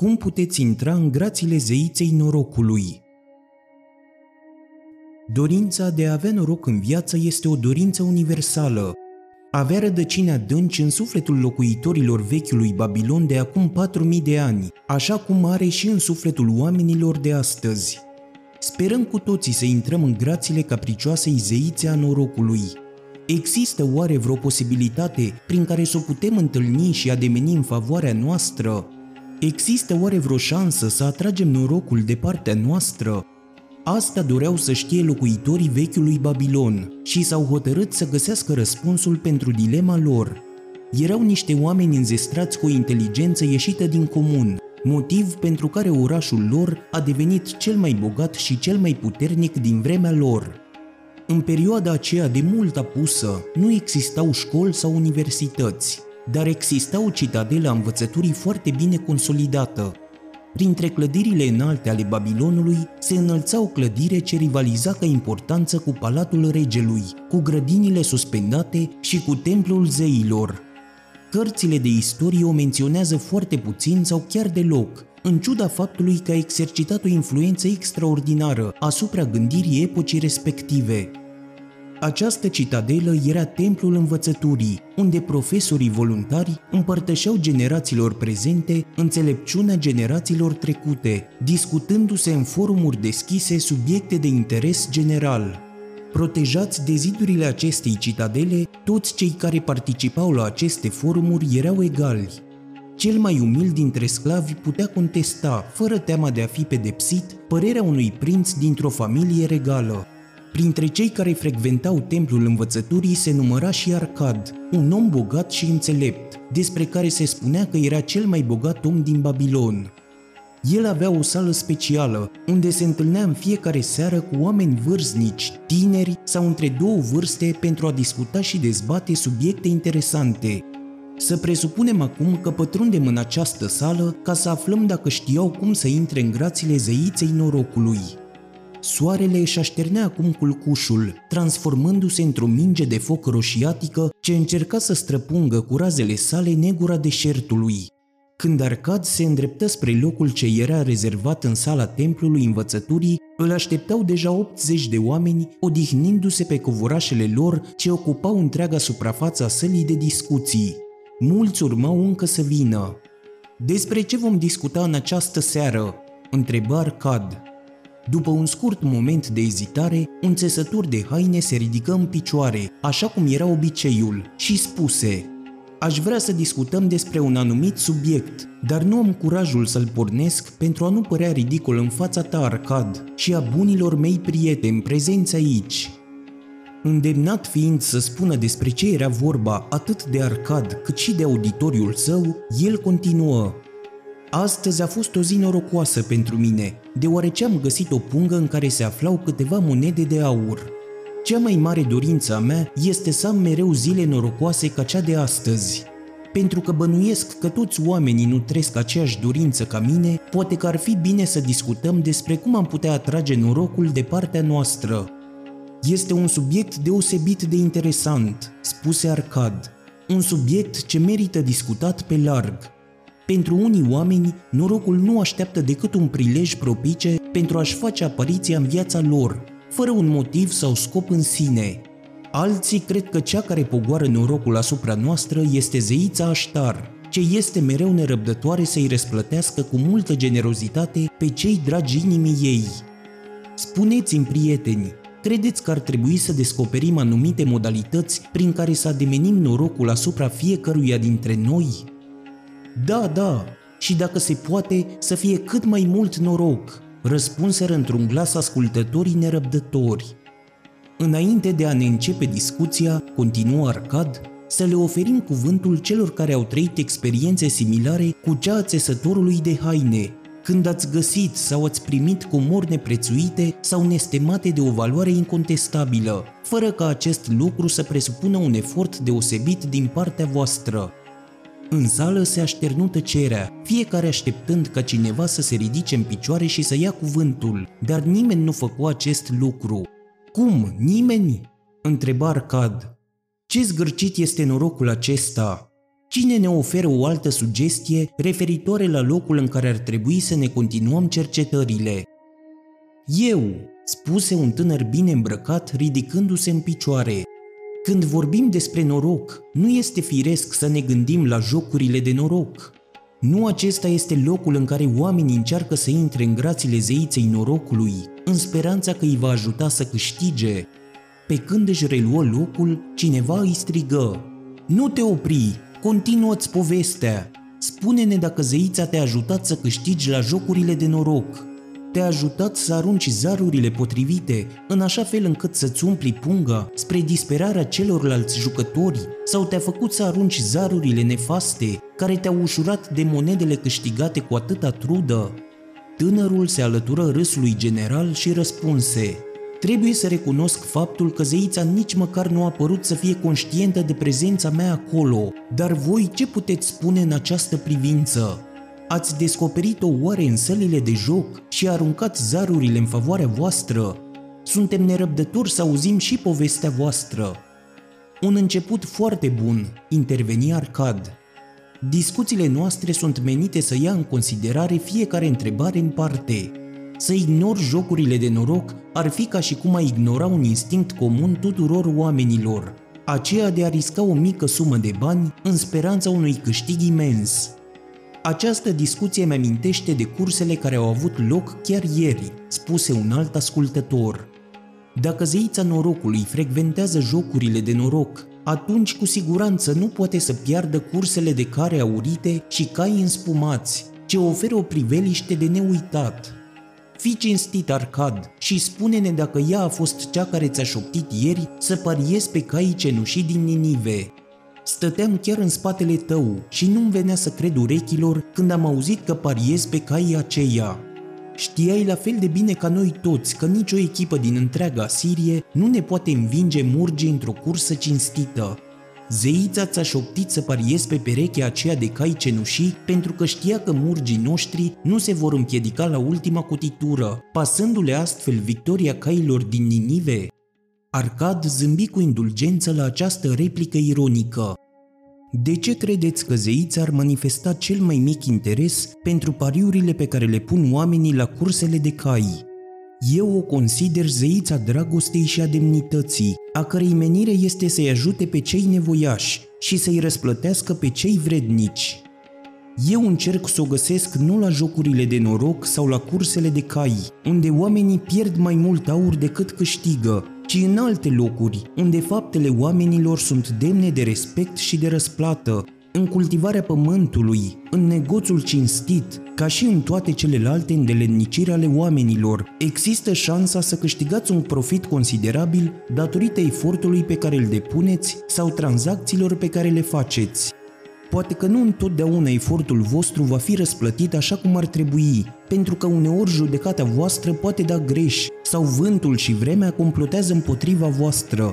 Cum puteți intra în grațiile zeiței norocului? Dorința de a avea noroc în viață este o dorință universală. Avea rădăcini adânci în sufletul locuitorilor vechiului Babilon de acum 4000 de ani, așa cum are și în sufletul oamenilor de astăzi. Sperăm cu toții să intrăm în grațiile capricioasei zeițe a norocului. Există oare vreo posibilitate prin care să o putem întâlni și ademeni în favoarea noastră? Există oare vreo șansă să atragem norocul de partea noastră? Asta doreau să știe locuitorii vechiului Babilon și s-au hotărât să găsească răspunsul pentru dilema lor. Erau niște oameni înzestrați cu o inteligență ieșită din comun, motiv pentru care orașul lor a devenit cel mai bogat și cel mai puternic din vremea lor. În perioada aceea de mult apusă, nu existau școli sau universități, dar exista o citadelă a învățăturii foarte bine consolidată. Printre clădirile înalte ale Babilonului se înălța o clădire ce rivaliza ca importanță cu Palatul Regelui, cu grădinile suspendate și cu templul zeilor. Cărțile de istorie o menționează foarte puțin sau chiar deloc, în ciuda faptului că a exercitat o influență extraordinară asupra gândirii epocii respective. Această citadelă era templul învățăturii, unde profesorii voluntari împărtășeau generațiilor prezente înțelepciunea generațiilor trecute, discutându-se în forumuri deschise subiecte de interes general. Protejați de zidurile acestei citadele, toți cei care participau la aceste forumuri erau egali. Cel mai umil dintre sclavi putea contesta, fără teama de a fi pedepsit, părerea unui prinț dintr-o familie regală, Printre cei care frecventau templul învățăturii se număra și Arcad, un om bogat și înțelept, despre care se spunea că era cel mai bogat om din Babilon. El avea o sală specială, unde se întâlnea în fiecare seară cu oameni vârstnici, tineri sau între două vârste pentru a discuta și dezbate subiecte interesante. Să presupunem acum că pătrundem în această sală ca să aflăm dacă știau cum să intre în grațiile zeiței norocului. Soarele își așternea acum culcușul, transformându-se într-o minge de foc roșiatică ce încerca să străpungă cu razele sale negura deșertului. Când Arcad se îndreptă spre locul ce era rezervat în sala templului învățăturii, îl așteptau deja 80 de oameni, odihnindu-se pe covorașele lor ce ocupau întreaga suprafață a sălii de discuții. Mulți urmau încă să vină. Despre ce vom discuta în această seară? întrebă Arcad. După un scurt moment de ezitare, un țesător de haine se ridică în picioare, așa cum era obiceiul, și spuse Aș vrea să discutăm despre un anumit subiect, dar nu am curajul să-l pornesc pentru a nu părea ridicol în fața ta, Arcad, și a bunilor mei prieteni prezenți aici. Îndemnat fiind să spună despre ce era vorba atât de Arcad cât și de auditoriul său, el continuă Astăzi a fost o zi norocoasă pentru mine, deoarece am găsit o pungă în care se aflau câteva monede de aur. Cea mai mare dorință a mea este să am mereu zile norocoase ca cea de astăzi. Pentru că bănuiesc că toți oamenii nu trăiesc aceeași dorință ca mine, poate că ar fi bine să discutăm despre cum am putea atrage norocul de partea noastră. Este un subiect deosebit de interesant, spuse Arcad. Un subiect ce merită discutat pe larg, pentru unii oameni, norocul nu așteaptă decât un prilej propice pentru a-și face apariția în viața lor, fără un motiv sau scop în sine. Alții cred că cea care pogoară norocul asupra noastră este zeița Aștar, ce este mereu nerăbdătoare să-i răsplătească cu multă generozitate pe cei dragi inimii ei. Spuneți-mi, prieteni, credeți că ar trebui să descoperim anumite modalități prin care să ademenim norocul asupra fiecăruia dintre noi? Da, da, și dacă se poate, să fie cât mai mult noroc, răspunseră într-un glas ascultătorii nerăbdători. Înainte de a ne începe discuția, continuă Arcad, să le oferim cuvântul celor care au trăit experiențe similare cu cea a țesătorului de haine, când ați găsit sau ați primit comori neprețuite sau nestemate de o valoare incontestabilă, fără ca acest lucru să presupună un efort deosebit din partea voastră. În sală se așternu tăcerea, fiecare așteptând ca cineva să se ridice în picioare și să ia cuvântul, dar nimeni nu făcu acest lucru. Cum, nimeni? Întreba Arcad. Ce zgârcit este norocul acesta? Cine ne oferă o altă sugestie referitoare la locul în care ar trebui să ne continuăm cercetările? Eu, spuse un tânăr bine îmbrăcat, ridicându-se în picioare. Când vorbim despre noroc, nu este firesc să ne gândim la jocurile de noroc. Nu acesta este locul în care oamenii încearcă să intre în grațiile zeiței norocului, în speranța că îi va ajuta să câștige. Pe când își reluă locul, cineva îi strigă. Nu te opri, continuă-ți povestea. Spune-ne dacă zeița te-a ajutat să câștigi la jocurile de noroc te-a ajutat să arunci zarurile potrivite, în așa fel încât să-ți umpli punga spre disperarea celorlalți jucători sau te-a făcut să arunci zarurile nefaste care te-au ușurat de monedele câștigate cu atâta trudă? Tânărul se alătură râsului general și răspunse Trebuie să recunosc faptul că zeița nici măcar nu a părut să fie conștientă de prezența mea acolo, dar voi ce puteți spune în această privință? Ați descoperit-o oare în sălile de joc și aruncat zarurile în favoarea voastră? Suntem nerăbdători să auzim și povestea voastră. Un început foarte bun, interveni Arcad. Discuțiile noastre sunt menite să ia în considerare fiecare întrebare în parte. Să ignori jocurile de noroc ar fi ca și cum a ignora un instinct comun tuturor oamenilor, aceea de a risca o mică sumă de bani în speranța unui câștig imens. Această discuție mi amintește de cursele care au avut loc chiar ieri, spuse un alt ascultător. Dacă zeița norocului frecventează jocurile de noroc, atunci cu siguranță nu poate să piardă cursele de care aurite și cai înspumați, ce oferă o priveliște de neuitat. Fiți cinstit, Arcad, și spune-ne dacă ea a fost cea care ți-a șoptit ieri să pariezi pe caii cenușii din Ninive, Stăteam chiar în spatele tău și nu-mi venea să cred urechilor când am auzit că pariez pe caii aceia. Știai la fel de bine ca noi toți că nicio echipă din întreaga Sirie nu ne poate învinge murge într-o cursă cinstită. Zeița ți-a șoptit să pariez pe perechea aceea de cai cenușii pentru că știa că murgii noștri nu se vor împiedica la ultima cutitură, pasându-le astfel victoria cailor din Ninive. Arcad zâmbi cu indulgență la această replică ironică. De ce credeți că zeița ar manifesta cel mai mic interes pentru pariurile pe care le pun oamenii la cursele de cai? Eu o consider zeița dragostei și a demnității, a cărei menire este să-i ajute pe cei nevoiași și să-i răsplătească pe cei vrednici. Eu încerc să o găsesc nu la jocurile de noroc sau la cursele de cai, unde oamenii pierd mai mult aur decât câștigă, ci în alte locuri, unde faptele oamenilor sunt demne de respect și de răsplată, în cultivarea pământului, în negoțul cinstit, ca și în toate celelalte îndelenniciri ale oamenilor, există șansa să câștigați un profit considerabil datorită efortului pe care îl depuneți sau tranzacțiilor pe care le faceți. Poate că nu întotdeauna efortul vostru va fi răsplătit așa cum ar trebui, pentru că uneori judecata voastră poate da greș sau vântul și vremea complotează împotriva voastră.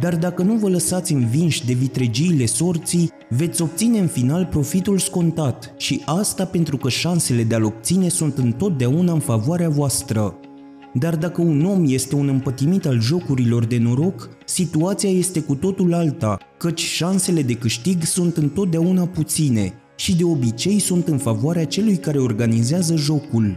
Dar dacă nu vă lăsați învinși de vitregiile sorții, veți obține în final profitul scontat și asta pentru că șansele de a-l obține sunt întotdeauna în favoarea voastră. Dar dacă un om este un împătimit al jocurilor de noroc, situația este cu totul alta, căci șansele de câștig sunt întotdeauna puține și de obicei sunt în favoarea celui care organizează jocul.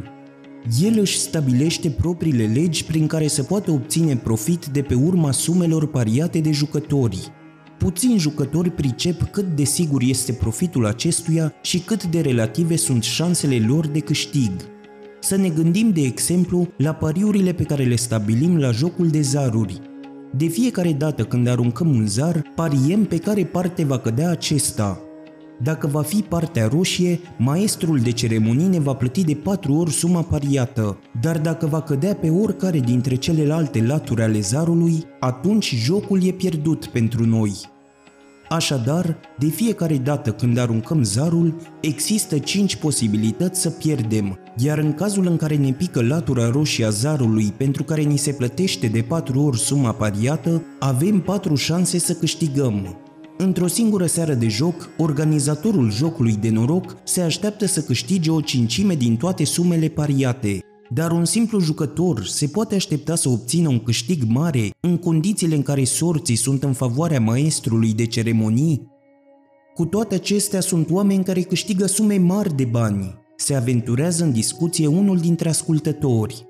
El își stabilește propriile legi prin care se poate obține profit de pe urma sumelor pariate de jucători. Puțini jucători pricep cât de sigur este profitul acestuia și cât de relative sunt șansele lor de câștig. Să ne gândim, de exemplu, la pariurile pe care le stabilim la jocul de zaruri. De fiecare dată când aruncăm un zar, pariem pe care parte va cădea acesta. Dacă va fi partea roșie, maestrul de ceremonii ne va plăti de patru ori suma pariată, dar dacă va cădea pe oricare dintre celelalte laturi ale zarului, atunci jocul e pierdut pentru noi. Așadar, de fiecare dată când aruncăm zarul, există 5 posibilități să pierdem, iar în cazul în care ne pică latura roșie a zarului pentru care ni se plătește de 4 ori suma pariată, avem 4 șanse să câștigăm. Într-o singură seară de joc, organizatorul jocului de noroc se așteaptă să câștige o cincime din toate sumele pariate, dar un simplu jucător se poate aștepta să obțină un câștig mare în condițiile în care sorții sunt în favoarea maestrului de ceremonii? Cu toate acestea sunt oameni care câștigă sume mari de bani. Se aventurează în discuție unul dintre ascultători.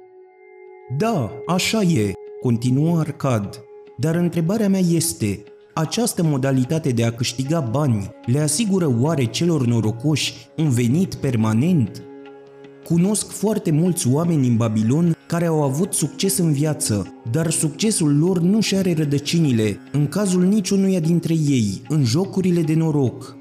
Da, așa e, continuă Arcad. Dar întrebarea mea este, această modalitate de a câștiga bani le asigură oare celor norocoși un venit permanent? Cunosc foarte mulți oameni în Babilon care au avut succes în viață, dar succesul lor nu și are rădăcinile, în cazul niciunuia dintre ei, în jocurile de noroc.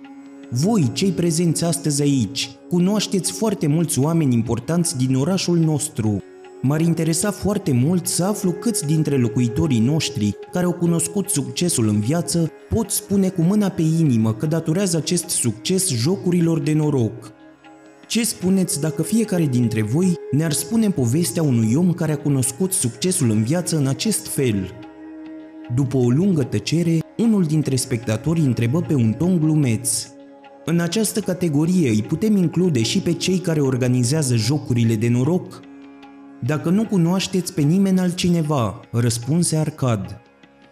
Voi, cei prezenți astăzi aici, cunoașteți foarte mulți oameni importanți din orașul nostru. M-ar interesa foarte mult să aflu câți dintre locuitorii noștri care au cunoscut succesul în viață pot spune cu mâna pe inimă că datorează acest succes jocurilor de noroc. Ce spuneți dacă fiecare dintre voi ne-ar spune povestea unui om care a cunoscut succesul în viață în acest fel? După o lungă tăcere, unul dintre spectatori întrebă pe un ton glumeț. În această categorie îi putem include și pe cei care organizează jocurile de noroc? Dacă nu cunoașteți pe nimeni altcineva, răspunse Arcad.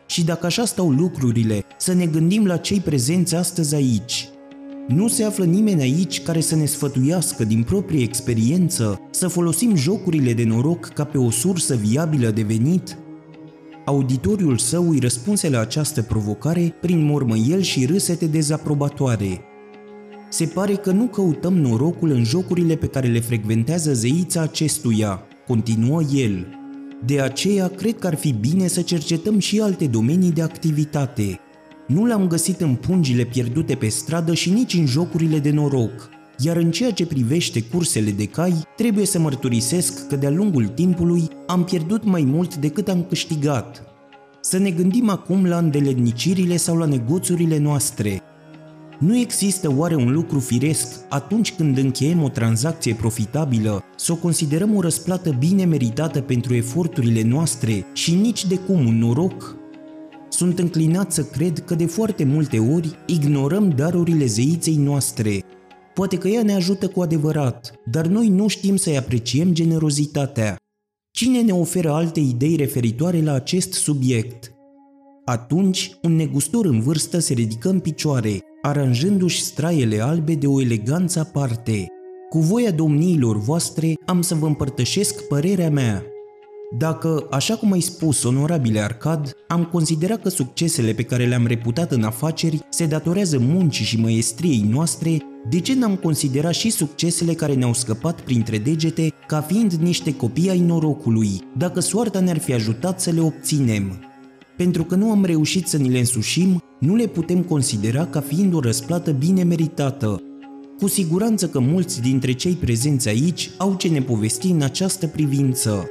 Și dacă așa stau lucrurile, să ne gândim la cei prezenți astăzi aici. Nu se află nimeni aici care să ne sfătuiască din proprie experiență să folosim jocurile de noroc ca pe o sursă viabilă de venit? Auditoriul său îi răspunse la această provocare prin mormăiel și râsete dezaprobatoare. Se pare că nu căutăm norocul în jocurile pe care le frecventează zeița acestuia, continuă el. De aceea, cred că ar fi bine să cercetăm și alte domenii de activitate. Nu l-am găsit în pungile pierdute pe stradă și nici în jocurile de noroc. Iar în ceea ce privește cursele de cai, trebuie să mărturisesc că de-a lungul timpului am pierdut mai mult decât am câștigat. Să ne gândim acum la îndeletnicirile sau la negoțurile noastre. Nu există oare un lucru firesc atunci când încheiem o tranzacție profitabilă să o considerăm o răsplată bine meritată pentru eforturile noastre și nici de cum un noroc? Sunt înclinat să cred că de foarte multe ori ignorăm darurile zeiței noastre. Poate că ea ne ajută cu adevărat, dar noi nu știm să-i apreciem generozitatea. Cine ne oferă alte idei referitoare la acest subiect? Atunci, un negustor în vârstă se ridică în picioare, aranjându-și straiele albe de o eleganță aparte. Cu voia domniilor voastre am să vă împărtășesc părerea mea. Dacă, așa cum ai spus, onorabile Arcad, am considerat că succesele pe care le-am reputat în afaceri se datorează muncii și măestriei noastre, de ce n-am considerat și succesele care ne-au scăpat printre degete ca fiind niște copii ai norocului, dacă soarta ne-ar fi ajutat să le obținem? Pentru că nu am reușit să ni le însușim, nu le putem considera ca fiind o răsplată bine meritată. Cu siguranță că mulți dintre cei prezenți aici au ce ne povesti în această privință.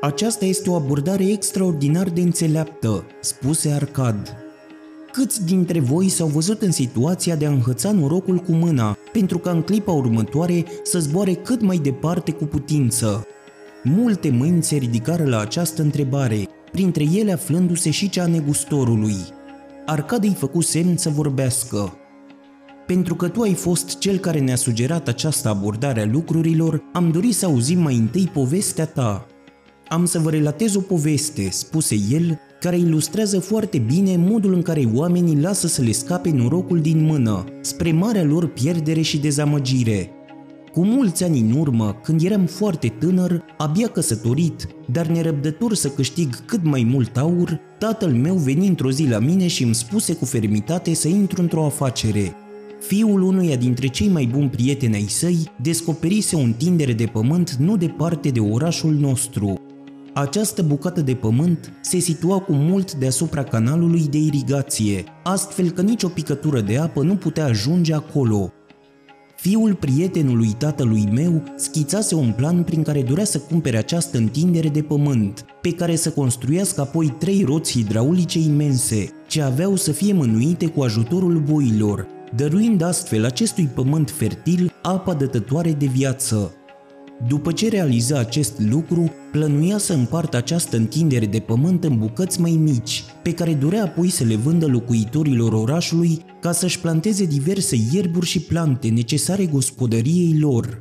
Aceasta este o abordare extraordinar de înțeleaptă, spuse Arcad. Câți dintre voi s-au văzut în situația de a înhăța norocul cu mâna, pentru ca în clipa următoare să zboare cât mai departe cu putință? Multe mâini se ridicară la această întrebare, printre ele aflându-se și cea a negustorului. Arcad îi făcu semn să vorbească. Pentru că tu ai fost cel care ne-a sugerat această abordare a lucrurilor, am dorit să auzim mai întâi povestea ta, am să vă relatez o poveste, spuse el, care ilustrează foarte bine modul în care oamenii lasă să le scape norocul din mână, spre marea lor pierdere și dezamăgire. Cu mulți ani în urmă, când eram foarte tânăr, abia căsătorit, dar nerăbdător să câștig cât mai mult aur, tatăl meu veni într-o zi la mine și îmi spuse cu fermitate să intru într-o afacere. Fiul unuia dintre cei mai buni prieteni ai săi descoperise o întindere de pământ nu departe de orașul nostru, această bucată de pământ se situa cu mult deasupra canalului de irigație, astfel că nicio picătură de apă nu putea ajunge acolo. Fiul prietenului tatălui meu schițase un plan prin care dorea să cumpere această întindere de pământ, pe care să construiască apoi trei roți hidraulice imense, ce aveau să fie mânuite cu ajutorul boilor, dăruind astfel acestui pământ fertil apa dătătoare de viață. După ce realiza acest lucru, plănuia să împartă această întindere de pământ în bucăți mai mici, pe care durea apoi să le vândă locuitorilor orașului ca să-și planteze diverse ierburi și plante necesare gospodăriei lor.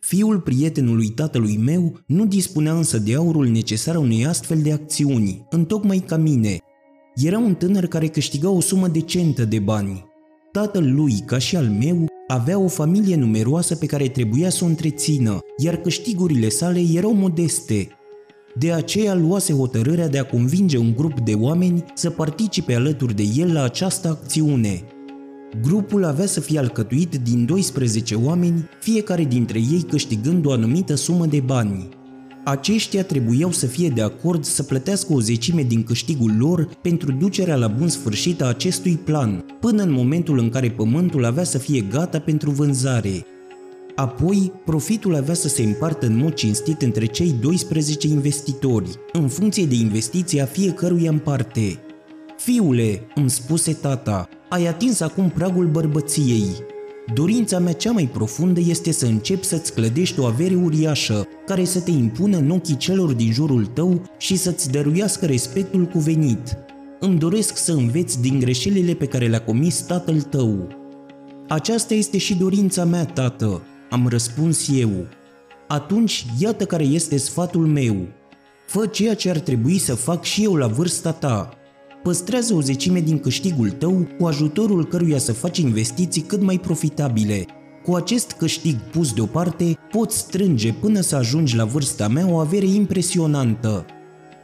Fiul prietenului tatălui meu nu dispunea însă de aurul necesar unei astfel de acțiuni, întocmai ca mine. Era un tânăr care câștiga o sumă decentă de bani. Tatăl lui, ca și al meu, avea o familie numeroasă pe care trebuia să o întrețină, iar câștigurile sale erau modeste. De aceea luase hotărârea de a convinge un grup de oameni să participe alături de el la această acțiune. Grupul avea să fie alcătuit din 12 oameni, fiecare dintre ei câștigând o anumită sumă de bani. Aceștia trebuiau să fie de acord să plătească o zecime din câștigul lor pentru ducerea la bun sfârșit a acestui plan, până în momentul în care pământul avea să fie gata pentru vânzare. Apoi, profitul avea să se împartă în mod cinstit între cei 12 investitori, în funcție de investiția fiecăruia în parte. Fiule, îmi spuse tata, ai atins acum pragul bărbăției. Dorința mea cea mai profundă este să începi să-ți clădești o avere uriașă, care să te impună în ochii celor din jurul tău și să-ți dăruiască respectul cuvenit. Îmi doresc să înveți din greșelile pe care le-a comis tatăl tău. Aceasta este și dorința mea, tată, am răspuns eu. Atunci, iată care este sfatul meu. Fă ceea ce ar trebui să fac și eu la vârsta ta. Păstrează o zecime din câștigul tău cu ajutorul căruia să faci investiții cât mai profitabile. Cu acest câștig pus deoparte, poți strânge până să ajungi la vârsta mea o avere impresionantă.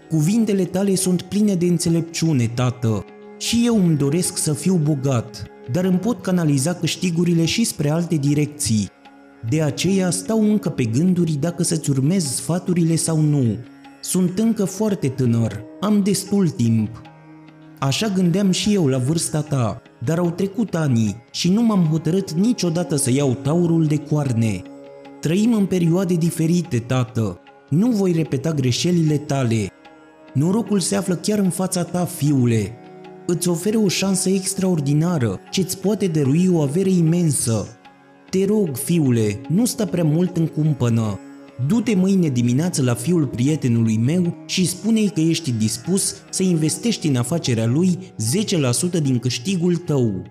Cuvintele tale sunt pline de înțelepciune, tată, și eu îmi doresc să fiu bogat, dar îmi pot canaliza câștigurile și spre alte direcții. De aceea stau încă pe gânduri dacă să-ți urmez sfaturile sau nu. Sunt încă foarte tânăr, am destul timp. Așa gândeam și eu la vârsta ta, dar au trecut ani și nu m-am hotărât niciodată să iau taurul de coarne. Trăim în perioade diferite, tată. Nu voi repeta greșelile tale. Norocul se află chiar în fața ta, fiule. Îți oferă o șansă extraordinară ce îți poate dărui o avere imensă. Te rog, fiule, nu sta prea mult în cumpănă. Du-te mâine dimineață la fiul prietenului meu și spune-i că ești dispus să investești în afacerea lui 10% din câștigul tău.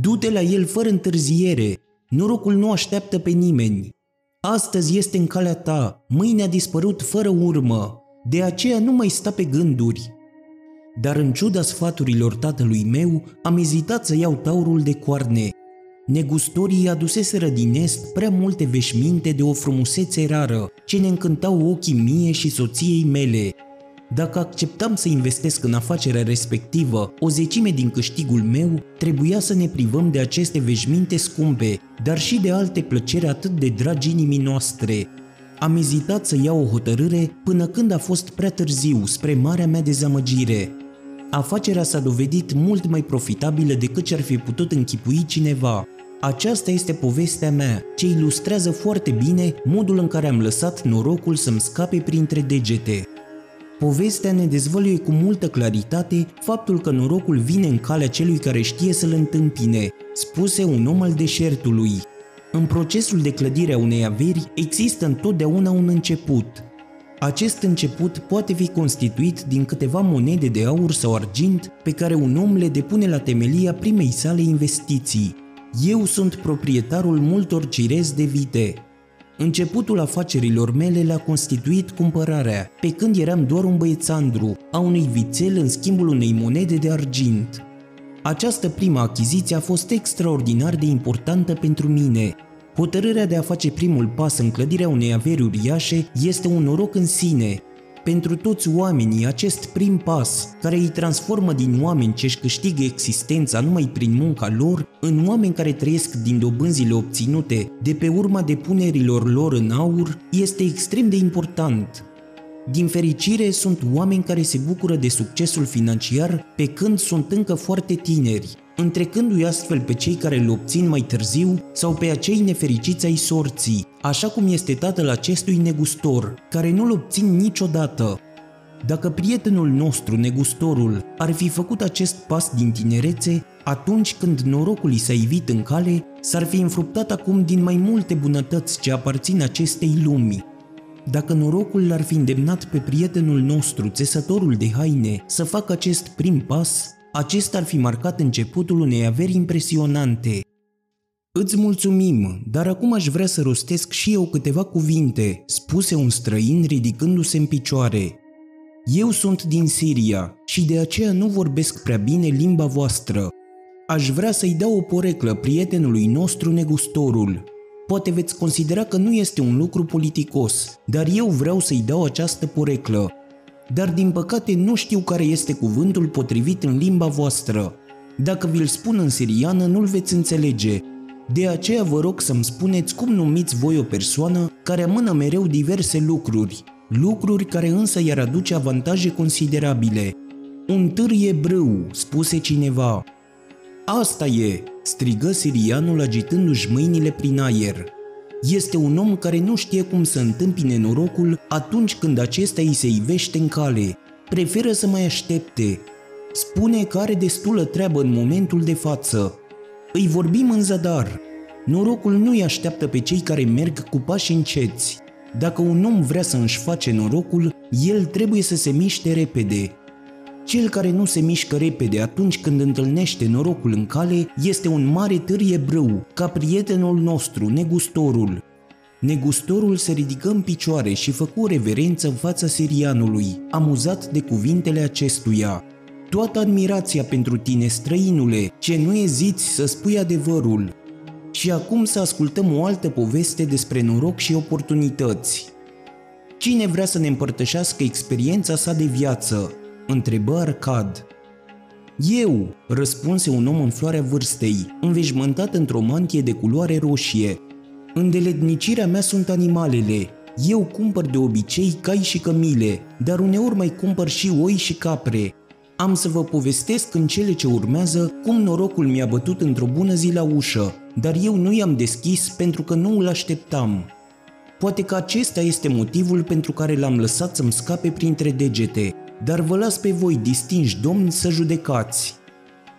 Du-te la el fără întârziere. Norocul nu așteaptă pe nimeni. Astăzi este în calea ta, mâine a dispărut fără urmă. De aceea nu mai sta pe gânduri. Dar în ciuda sfaturilor tatălui meu, am ezitat să iau taurul de coarne Negustorii aduseseră din est prea multe veșminte de o frumusețe rară, ce ne încântau ochii mie și soției mele. Dacă acceptam să investesc în afacerea respectivă o zecime din câștigul meu, trebuia să ne privăm de aceste veșminte scumpe, dar și de alte plăceri atât de dragi inimii noastre. Am ezitat să iau o hotărâre până când a fost prea târziu, spre marea mea dezamăgire. Afacerea s-a dovedit mult mai profitabilă decât ce ar fi putut închipui cineva. Aceasta este povestea mea, ce ilustrează foarte bine modul în care am lăsat norocul să-mi scape printre degete. Povestea ne dezvăluie cu multă claritate faptul că norocul vine în calea celui care știe să-l întâmpine, spuse un om al deșertului. În procesul de clădire a unei averi există întotdeauna un început. Acest început poate fi constituit din câteva monede de aur sau argint pe care un om le depune la temelia primei sale investiții. Eu sunt proprietarul multor cirezi de vite. Începutul afacerilor mele l-a constituit cumpărarea, pe când eram doar un băiețandru, a unui vițel în schimbul unei monede de argint. Această prima achiziție a fost extraordinar de importantă pentru mine. Hotărârea de a face primul pas în clădirea unei averi uriașe este un noroc în sine, pentru toți oamenii, acest prim pas, care îi transformă din oameni ce își câștigă existența numai prin munca lor, în oameni care trăiesc din dobânzile obținute de pe urma depunerilor lor în aur, este extrem de important. Din fericire, sunt oameni care se bucură de succesul financiar pe când sunt încă foarte tineri, întrecându-i astfel pe cei care îl obțin mai târziu sau pe acei nefericiți ai sorții, așa cum este tatăl acestui negustor, care nu-l obțin niciodată. Dacă prietenul nostru, negustorul, ar fi făcut acest pas din tinerețe, atunci când norocul i s-a ivit în cale, s-ar fi înfruptat acum din mai multe bunătăți ce aparțin acestei lumi. Dacă norocul l-ar fi îndemnat pe prietenul nostru, țesătorul de haine, să facă acest prim pas, acesta ar fi marcat începutul unei averi impresionante. Îți mulțumim, dar acum aș vrea să rostesc și eu câteva cuvinte, spuse un străin ridicându-se în picioare. Eu sunt din Siria și de aceea nu vorbesc prea bine limba voastră. Aș vrea să-i dau o poreclă prietenului nostru negustorul. Poate veți considera că nu este un lucru politicos, dar eu vreau să-i dau această poreclă. Dar din păcate nu știu care este cuvântul potrivit în limba voastră. Dacă vi-l spun în siriană, nu-l veți înțelege. De aceea vă rog să-mi spuneți cum numiți voi o persoană care amână mereu diverse lucruri, lucruri care însă i-ar aduce avantaje considerabile. Un târie brâu, spuse cineva. Asta e, strigă sirianul agitându-și mâinile prin aer. Este un om care nu știe cum să întâmpine norocul atunci când acesta îi se ivește în cale. Preferă să mai aștepte. Spune că are destulă treabă în momentul de față. Îi vorbim în zadar. Norocul nu îi așteaptă pe cei care merg cu pași înceți. Dacă un om vrea să își face norocul, el trebuie să se miște repede. Cel care nu se mișcă repede atunci când întâlnește norocul în cale este un mare târie brâu, ca prietenul nostru, negustorul. Negustorul se ridică în picioare și făcu reverență în fața sirianului, amuzat de cuvintele acestuia. Toată admirația pentru tine, străinule, ce nu eziți să spui adevărul. Și acum să ascultăm o altă poveste despre noroc și oportunități. Cine vrea să ne împărtășească experiența sa de viață? Întrebă Arcad. Eu, răspunse un om în floarea vârstei, înveșmântat într-o mantie de culoare roșie. Îndeletnicirea mea sunt animalele. Eu cumpăr de obicei cai și cămile, dar uneori mai cumpăr și oi și capre. Am să vă povestesc în cele ce urmează cum norocul mi-a bătut într-o bună zi la ușă, dar eu nu i-am deschis pentru că nu îl așteptam. Poate că acesta este motivul pentru care l-am lăsat să-mi scape printre degete, dar vă las pe voi, distinși domni, să judecați.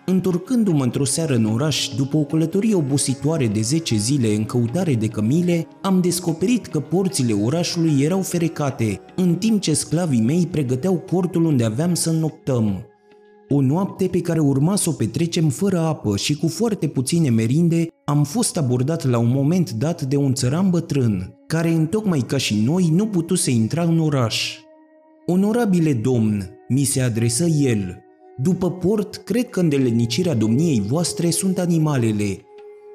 Întorcându-mă într-o seară în oraș, după o călătorie obositoare de 10 zile în căutare de cămile, am descoperit că porțile orașului erau ferecate, în timp ce sclavii mei pregăteau cortul unde aveam să înnoptăm. O noapte pe care urma să o petrecem fără apă și cu foarte puține merinde, am fost abordat la un moment dat de un țăran bătrân, care, întocmai ca și noi, nu putuse intra în oraș. Onorabile domn, mi se adresă el, după port, cred că îndelenicirea domniei voastre sunt animalele.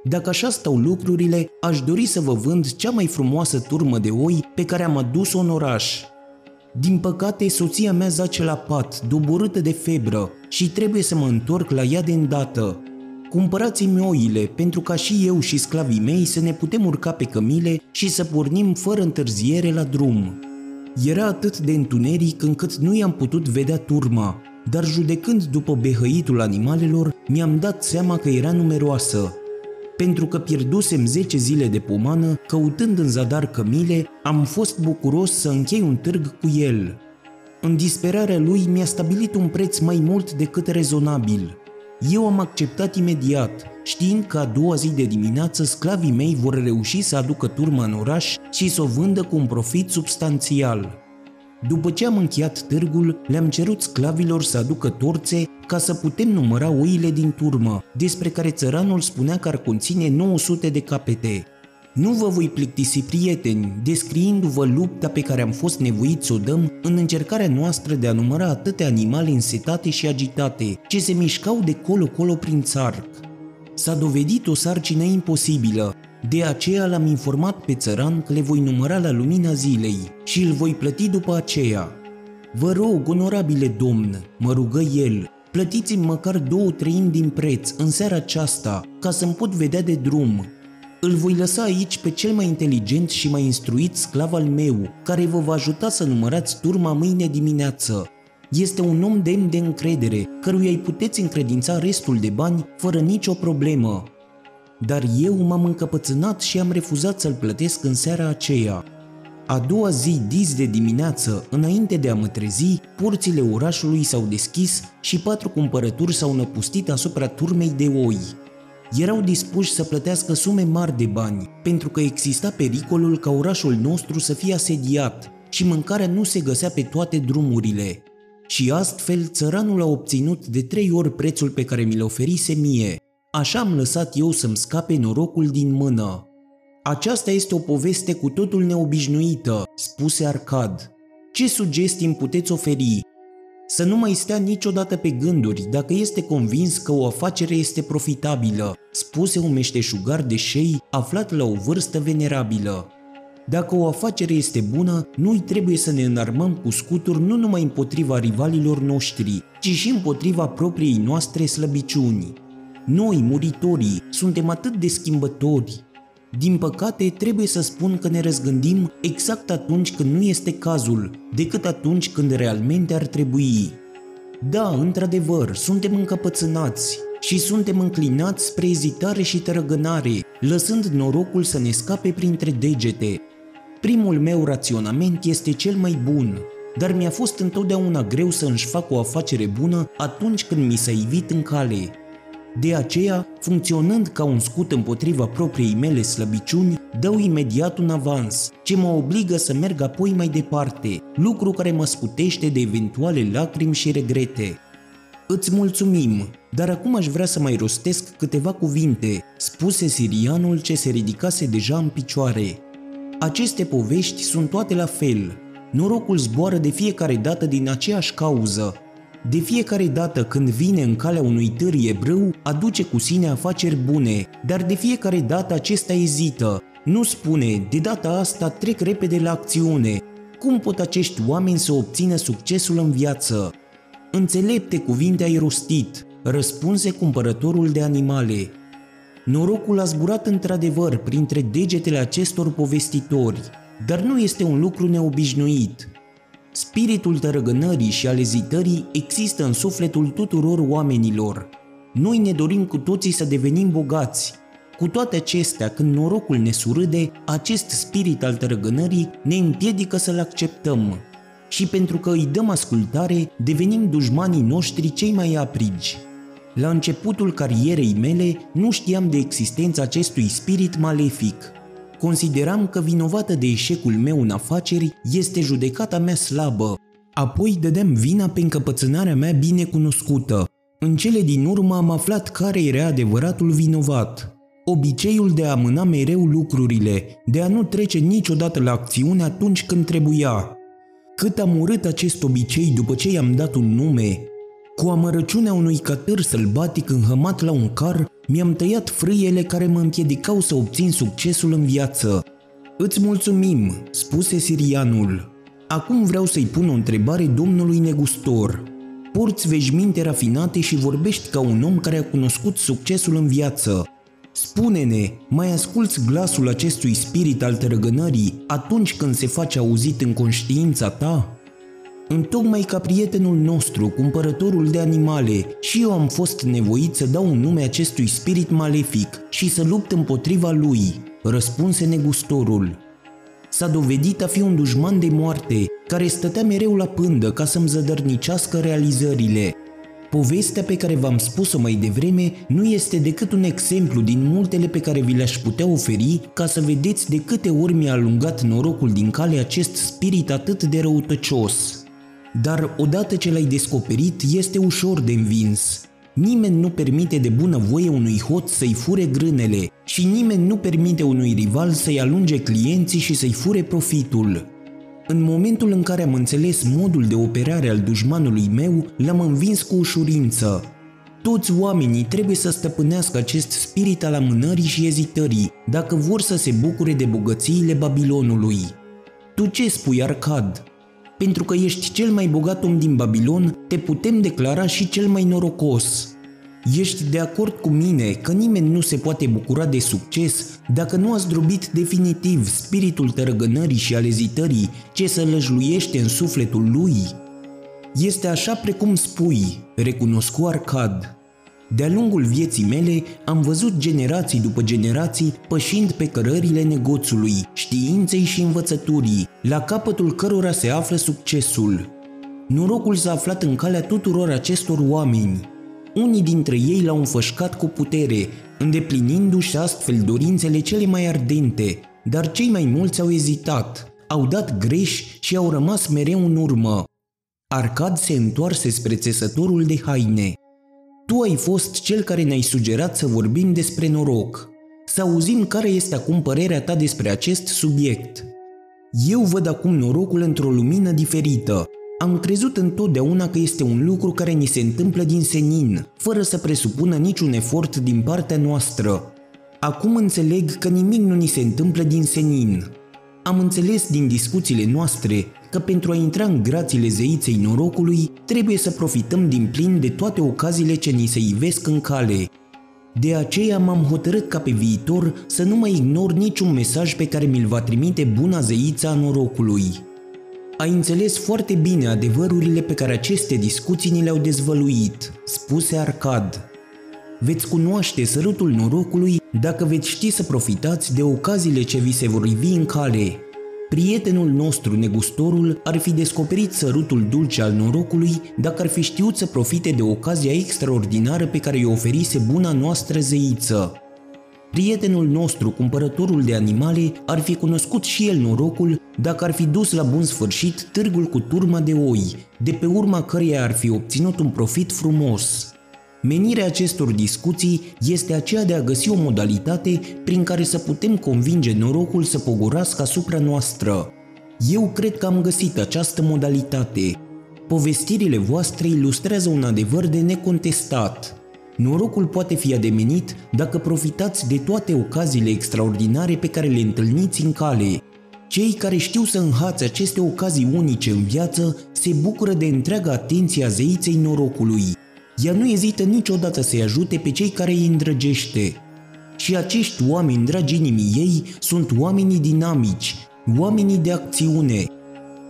Dacă așa stau lucrurile, aș dori să vă vând cea mai frumoasă turmă de oi pe care am adus-o în oraș. Din păcate, soția mea zace la pat, doborâtă de febră, și trebuie să mă întorc la ea de îndată. Cumpărați-mi oile, pentru ca și eu și sclavii mei să ne putem urca pe cămile și să pornim fără întârziere la drum. Era atât de întuneric încât nu i-am putut vedea turma, dar judecând după behăitul animalelor, mi-am dat seama că era numeroasă. Pentru că pierdusem 10 zile de pomană, căutând în zadar cămile, am fost bucuros să închei un târg cu el. În disperarea lui mi-a stabilit un preț mai mult decât rezonabil. Eu am acceptat imediat, știind că a doua zi de dimineață sclavii mei vor reuși să aducă turma în oraș și să o vândă cu un profit substanțial. După ce am încheiat târgul, le-am cerut sclavilor să aducă torțe ca să putem număra oile din turmă, despre care țăranul spunea că ar conține 900 de capete. Nu vă voi plictisi, prieteni, descriindu-vă lupta pe care am fost nevoiți să o dăm în încercarea noastră de a număra atâtea animale însetate și agitate, ce se mișcau de colo-colo prin țarc. S-a dovedit o sarcină imposibilă, de aceea l-am informat pe țăran că le voi număra la lumina zilei și îl voi plăti după aceea. Vă rog, onorabile domn, mă rugă el, plătiți-mi măcar două treimi din preț în seara aceasta, ca să-mi pot vedea de drum. Îl voi lăsa aici pe cel mai inteligent și mai instruit sclav al meu, care vă va ajuta să numărați turma mâine dimineață. Este un om demn de încredere, căruia îi puteți încredința restul de bani fără nicio problemă dar eu m-am încăpățânat și am refuzat să-l plătesc în seara aceea. A doua zi, dis de dimineață, înainte de a mă trezi, porțile orașului s-au deschis și patru cumpărături s-au năpustit asupra turmei de oi. Erau dispuși să plătească sume mari de bani, pentru că exista pericolul ca orașul nostru să fie asediat și mâncarea nu se găsea pe toate drumurile. Și astfel, țăranul a obținut de trei ori prețul pe care mi-l oferise mie, Așa am lăsat eu să-mi scape norocul din mână. Aceasta este o poveste cu totul neobișnuită, spuse Arcad. Ce sugestii îmi puteți oferi? să nu mai stea niciodată pe gânduri dacă este convins că o afacere este profitabilă, spuse un meșteșugar de șei aflat la o vârstă venerabilă. Dacă o afacere este bună, nu-i trebuie să ne înarmăm cu scuturi nu numai împotriva rivalilor noștri, ci și împotriva propriei noastre slăbiciuni. Noi, muritorii, suntem atât de schimbători. Din păcate, trebuie să spun că ne răzgândim exact atunci când nu este cazul, decât atunci când realmente ar trebui. Da, într-adevăr, suntem încăpățânați și suntem înclinați spre ezitare și tărăgânare, lăsând norocul să ne scape printre degete, Primul meu raționament este cel mai bun, dar mi-a fost întotdeauna greu să își fac o afacere bună atunci când mi s-a ivit în cale. De aceea, funcționând ca un scut împotriva propriei mele slăbiciuni, dau imediat un avans, ce mă obligă să merg apoi mai departe, lucru care mă scutește de eventuale lacrimi și regrete. Îți mulțumim, dar acum aș vrea să mai rostesc câteva cuvinte, spuse sirianul ce se ridicase deja în picioare. Aceste povești sunt toate la fel. Norocul zboară de fiecare dată din aceeași cauză. De fiecare dată când vine în calea unui târie ebreu, aduce cu sine afaceri bune, dar de fiecare dată acesta ezită. Nu spune, de data asta trec repede la acțiune. Cum pot acești oameni să obțină succesul în viață? Înțelepte cuvinte ai rostit, răspunse cumpărătorul de animale. Norocul a zburat într-adevăr printre degetele acestor povestitori, dar nu este un lucru neobișnuit. Spiritul tărăgânării și al ezitării există în sufletul tuturor oamenilor. Noi ne dorim cu toții să devenim bogați. Cu toate acestea, când norocul ne surâde, acest spirit al tărăgânării ne împiedică să-l acceptăm. Și pentru că îi dăm ascultare, devenim dușmanii noștri cei mai aprigi. La începutul carierei mele nu știam de existența acestui spirit malefic. Consideram că vinovată de eșecul meu în afaceri este judecata mea slabă. Apoi dădeam vina pe încăpățânarea mea bine cunoscută. În cele din urmă am aflat care era adevăratul vinovat. Obiceiul de a amâna mereu lucrurile, de a nu trece niciodată la acțiune atunci când trebuia. Cât am urât acest obicei după ce i-am dat un nume, cu amărăciunea unui catâr sălbatic înhămat la un car, mi-am tăiat frâiele care mă împiedicau să obțin succesul în viață. Îți mulțumim, spuse sirianul. Acum vreau să-i pun o întrebare domnului negustor. Porți veșminte rafinate și vorbești ca un om care a cunoscut succesul în viață. Spune-ne, mai asculți glasul acestui spirit al tărăgânării atunci când se face auzit în conștiința ta? Întocmai ca prietenul nostru, cumpărătorul de animale, și eu am fost nevoit să dau un nume acestui spirit malefic și să lupt împotriva lui, răspunse negustorul. S-a dovedit a fi un dușman de moarte, care stătea mereu la pândă ca să-mi zădărnicească realizările. Povestea pe care v-am spus-o mai devreme nu este decât un exemplu din multele pe care vi le-aș putea oferi ca să vedeți de câte ori mi-a alungat norocul din cale acest spirit atât de răutăcios. Dar odată ce l-ai descoperit, este ușor de învins. Nimeni nu permite de bună voie unui hoț să-i fure grânele și nimeni nu permite unui rival să-i alunge clienții și să-i fure profitul. În momentul în care am înțeles modul de operare al dușmanului meu, l-am învins cu ușurință. Toți oamenii trebuie să stăpânească acest spirit al amânării și ezitării dacă vor să se bucure de bogățiile Babilonului. Tu ce spui, Arcad? pentru că ești cel mai bogat om din Babilon, te putem declara și cel mai norocos. Ești de acord cu mine că nimeni nu se poate bucura de succes dacă nu a zdrobit definitiv spiritul tărăgânării și al ezitării ce să lăjluiește în sufletul lui? Este așa precum spui, recunoscu Arcad. De-a lungul vieții mele am văzut generații după generații pășind pe cărările negoțului, științei și învățăturii, la capătul cărora se află succesul. Norocul s-a aflat în calea tuturor acestor oameni. Unii dintre ei l-au înfășcat cu putere, îndeplinindu-și astfel dorințele cele mai ardente, dar cei mai mulți au ezitat, au dat greș și au rămas mereu în urmă. Arcad se întoarse spre țesătorul de haine. Tu ai fost cel care ne-ai sugerat să vorbim despre noroc, să auzim care este acum părerea ta despre acest subiect. Eu văd acum norocul într-o lumină diferită. Am crezut întotdeauna că este un lucru care ni se întâmplă din senin, fără să presupună niciun efort din partea noastră. Acum înțeleg că nimic nu ni se întâmplă din senin. Am înțeles din discuțiile noastre că pentru a intra în grațiile zeiței norocului, trebuie să profităm din plin de toate ocaziile ce ni se ivesc în cale. De aceea m-am hotărât ca pe viitor să nu mai ignor niciun mesaj pe care mi-l va trimite buna zeița a norocului. Ai înțeles foarte bine adevărurile pe care aceste discuții ni le-au dezvăluit, spuse Arcad. Veți cunoaște sărutul norocului dacă veți ști să profitați de ocaziile ce vi se vor ivi în cale. Prietenul nostru, negustorul, ar fi descoperit sărutul dulce al norocului dacă ar fi știut să profite de ocazia extraordinară pe care i-o oferise buna noastră zeiță. Prietenul nostru, cumpărătorul de animale, ar fi cunoscut și el norocul dacă ar fi dus la bun sfârșit târgul cu turma de oi, de pe urma căreia ar fi obținut un profit frumos. Menirea acestor discuții este aceea de a găsi o modalitate prin care să putem convinge norocul să pogorască asupra noastră. Eu cred că am găsit această modalitate. Povestirile voastre ilustrează un adevăr de necontestat. Norocul poate fi ademenit dacă profitați de toate ocaziile extraordinare pe care le întâlniți în cale. Cei care știu să înhațe aceste ocazii unice în viață se bucură de întreaga atenție a zeiței norocului. Ea nu ezită niciodată să-i ajute pe cei care îi îndrăgește. Și acești oameni, dragi inimii ei, sunt oamenii dinamici, oamenii de acțiune.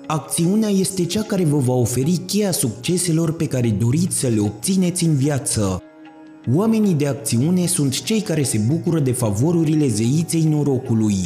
Acțiunea este cea care vă va oferi cheia succeselor pe care doriți să le obțineți în viață. Oamenii de acțiune sunt cei care se bucură de favorurile zeiței norocului.